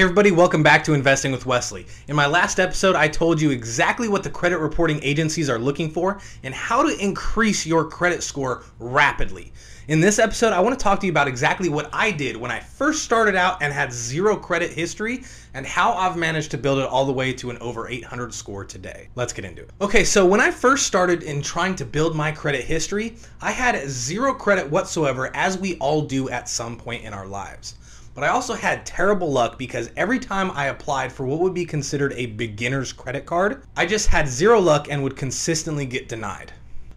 Hey everybody, welcome back to Investing with Wesley. In my last episode, I told you exactly what the credit reporting agencies are looking for and how to increase your credit score rapidly. In this episode, I want to talk to you about exactly what I did when I first started out and had zero credit history and how I've managed to build it all the way to an over 800 score today. Let's get into it. Okay, so when I first started in trying to build my credit history, I had zero credit whatsoever, as we all do at some point in our lives. But I also had terrible luck because every time I applied for what would be considered a beginner's credit card, I just had zero luck and would consistently get denied.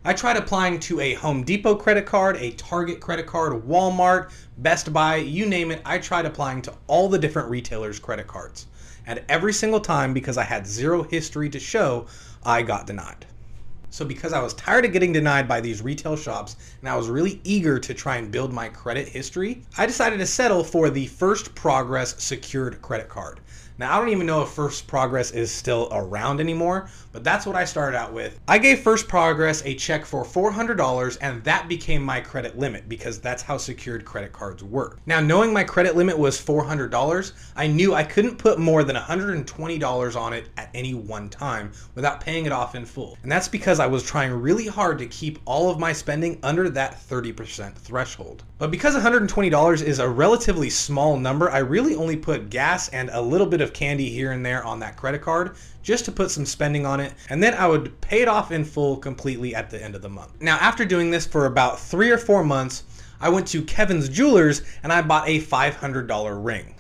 I tried applying to a Home Depot credit card, a Target credit card, Walmart, Best Buy, you name it. I tried applying to all the different retailers' credit cards. And every single time, because I had zero history to show, I got denied. So because I was tired of getting denied by these retail shops and I was really eager to try and build my credit history, I decided to settle for the First Progress secured credit card. Now, I don't even know if First Progress is still around anymore, but that's what I started out with. I gave First Progress a check for $400 and that became my credit limit because that's how secured credit cards work. Now, knowing my credit limit was $400, I knew I couldn't put more than $120 on it at any one time without paying it off in full. And that's because I was trying really hard to keep all of my spending under that 30% threshold. But because $120 is a relatively small number, I really only put gas and a little bit of candy here and there on that credit card just to put some spending on it, and then I would pay it off in full completely at the end of the month. Now, after doing this for about three or four months, I went to Kevin's Jewelers and I bought a $500 ring.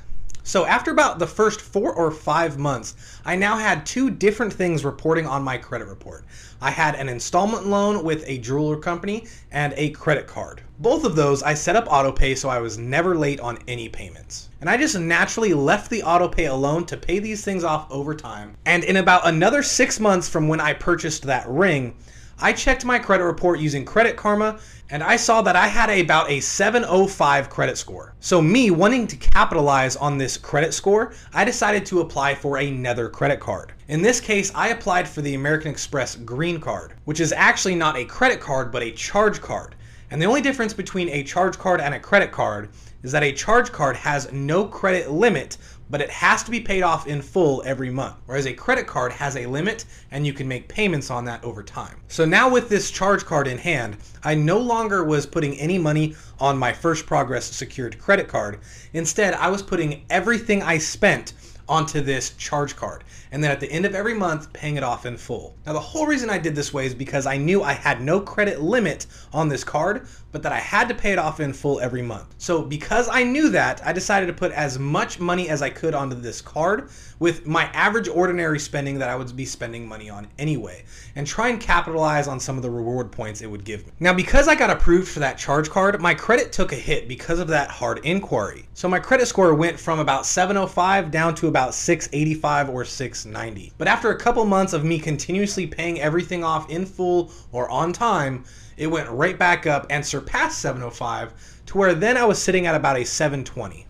So after about the first four or five months, I now had two different things reporting on my credit report. I had an installment loan with a jeweler company and a credit card. Both of those I set up autopay so I was never late on any payments. And I just naturally left the autopay alone to pay these things off over time. And in about another six months from when I purchased that ring, I checked my credit report using Credit Karma and I saw that I had about a 705 credit score. So me wanting to capitalize on this credit score, I decided to apply for another credit card. In this case, I applied for the American Express Green Card, which is actually not a credit card but a charge card. And the only difference between a charge card and a credit card is that a charge card has no credit limit, but it has to be paid off in full every month. Whereas a credit card has a limit and you can make payments on that over time. So now with this charge card in hand, I no longer was putting any money on my First Progress secured credit card. Instead, I was putting everything I spent onto this charge card and then at the end of every month paying it off in full. Now the whole reason I did this way is because I knew I had no credit limit on this card but that I had to pay it off in full every month. So because I knew that, I decided to put as much money as I could onto this card with my average ordinary spending that I would be spending money on anyway, and try and capitalize on some of the reward points it would give me. Now because I got approved for that charge card, my credit took a hit because of that hard inquiry. So my credit score went from about 705 down to about 685 or 690. But after a couple months of me continuously paying everything off in full or on time, it went right back up and surpassed 705 to where then I was sitting at about a 720.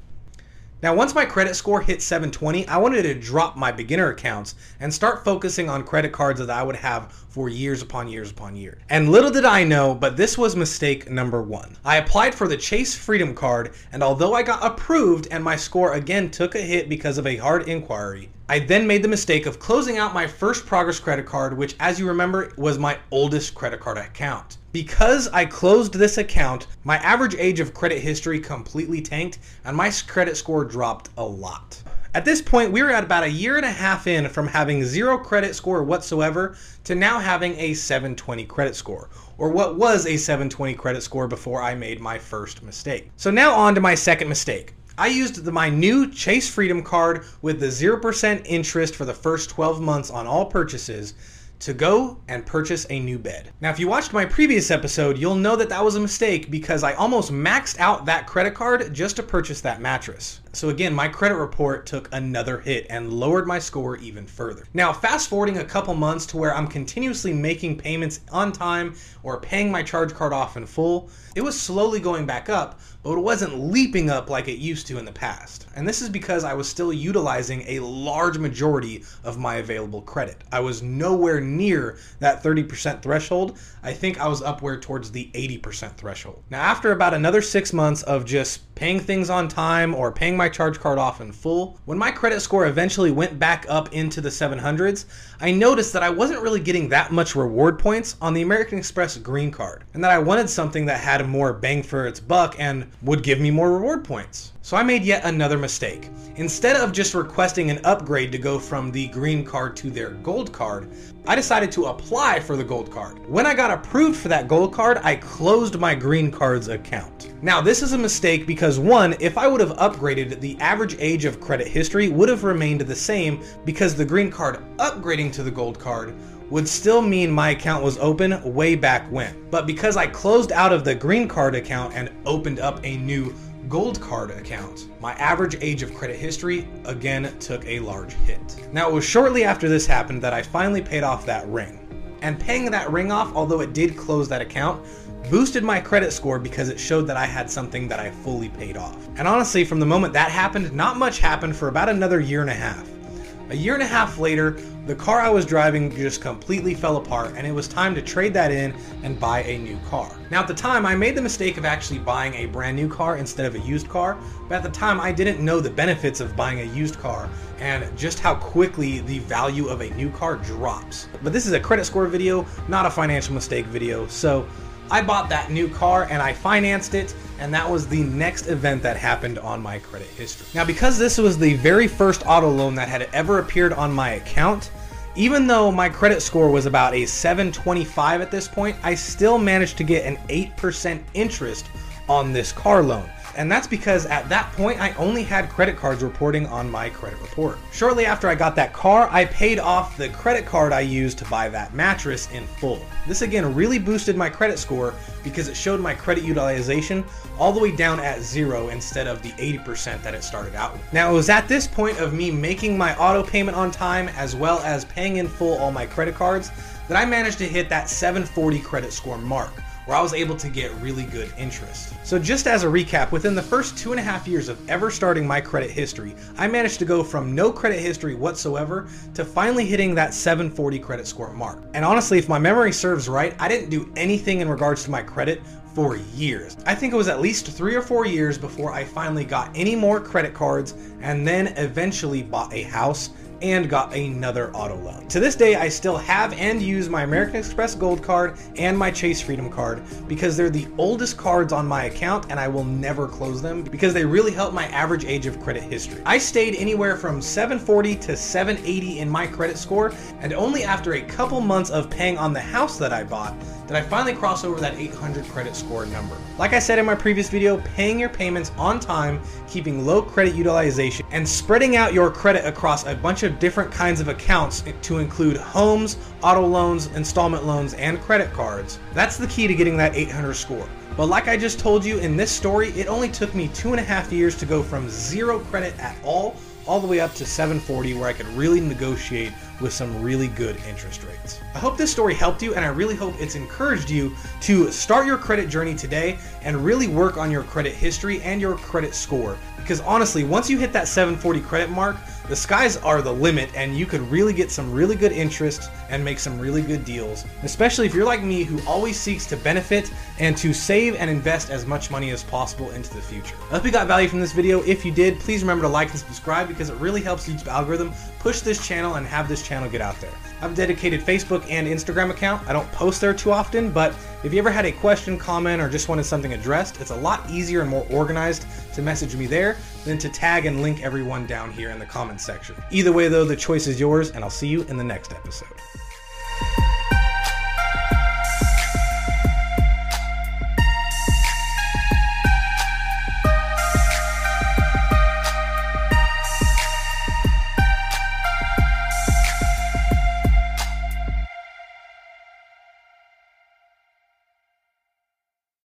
Now, once my credit score hit 720, I wanted to drop my beginner accounts and start focusing on credit cards that I would have for years upon years upon years. And little did I know, but this was mistake number one. I applied for the Chase Freedom card, and although I got approved and my score again took a hit because of a hard inquiry, I then made the mistake of closing out my first Progress credit card, which, as you remember, was my oldest credit card account. Because I closed this account, my average age of credit history completely tanked and my credit score dropped a lot. At this point, we were at about a year and a half in from having zero credit score whatsoever to now having a 720 credit score, or what was a 720 credit score before I made my first mistake. So now on to my second mistake. I used the, my new Chase Freedom card with the 0% interest for the first 12 months on all purchases to go and purchase a new bed. Now, if you watched my previous episode, you'll know that that was a mistake because I almost maxed out that credit card just to purchase that mattress. So again, my credit report took another hit and lowered my score even further. Now, fast forwarding a couple months to where I'm continuously making payments on time or paying my charge card off in full, it was slowly going back up, but it wasn't leaping up like it used to in the past. And this is because I was still utilizing a large majority of my available credit. I was nowhere near that 30% threshold. I think I was upward towards the 80% threshold. Now, after about another six months of just paying things on time, or paying my charge card off in full. When my credit score eventually went back up into the 700s, I noticed that I wasn't really getting that much reward points on the American Express Green Card, and that I wanted something that had more bang for its buck and would give me more reward points. So I made yet another mistake. Instead of just requesting an upgrade to go from the green card to their gold card, I decided to apply for the gold card. When I got approved for that gold card, I closed my green card's account. Now, this is a mistake because one, if I would have upgraded, the average age of credit history would have remained the same because the green card upgrading to the gold card would still mean my account was open way back when. But because I closed out of the green card account and opened up a new gold card account, my average age of credit history again took a large hit. Now, it was shortly after this happened that I finally paid off that ring. And paying that ring off, although it did close that account, boosted my credit score because it showed that I had something that I fully paid off. And honestly, from the moment that happened, not much happened for about another year and a half. A year and a half later, the car I was driving just completely fell apart, and it was time to trade that in and buy a new car. Now, at the time, I made the mistake of actually buying a brand new car instead of a used car, but at the time, I didn't know the benefits of buying a used car and just how quickly the value of a new car drops. But this is a credit score video, not a financial mistake video, so I bought that new car and I financed it, and that was the next event that happened on my credit history. Now, because this was the very first auto loan that had ever appeared on my account, even though my credit score was about a 725 at this point, I still managed to get an 8% interest on this car loan and that's because at that point I only had credit cards reporting on my credit report. Shortly after I got that car, I paid off the credit card I used to buy that mattress in full. This again really boosted my credit score because it showed my credit utilization all the way down at zero instead of the 80% that it started out with. Now it was at this point of me making my auto payment on time as well as paying in full all my credit cards that I managed to hit that 740 credit score mark where I was able to get really good interest. So, just as a recap, within the first two and a half years of ever starting my credit history, I managed to go from no credit history whatsoever to finally hitting that 740 credit score mark. And honestly, if my memory serves right, I didn't do anything in regards to my credit for years. I think it was at least three or four years before I finally got any more credit cards and then eventually bought a house and got another auto loan. To this day, I still have and use my American Express Gold card and my Chase Freedom card because they're the oldest cards on my account and I will never close them because they really help my average age of credit history. I stayed anywhere from 740 to 780 in my credit score and only after a couple months of paying on the house that I bought did I finally cross over that 800 credit score number. Like I said in my previous video, paying your payments on time, keeping low credit utilization, and spreading out your credit across a bunch of different kinds of accounts to include homes, auto loans, installment loans, and credit cards. That's the key to getting that 800 score. But like I just told you in this story, it only took me two and a half years to go from zero credit at all all the way up to 740 where I could really negotiate with some really good interest rates. I hope this story helped you and I really hope it's encouraged you to start your credit journey today and really work on your credit history and your credit score because honestly, once you hit that 740 credit mark, the skies are the limit and you could really get some really good interest and make some really good deals, especially if you're like me who always seeks to benefit and to save and invest as much money as possible into the future. I hope you got value from this video. If you did, please remember to like and subscribe because it really helps YouTube algorithm push this channel and have this channel get out there. I have dedicated Facebook and Instagram account. I don't post there too often, but if you ever had a question, comment, or just wanted something addressed, it's a lot easier and more organized to message me there than to tag and link everyone down here in the comments section. Either way, though, the choice is yours, and I'll see you in the next episode.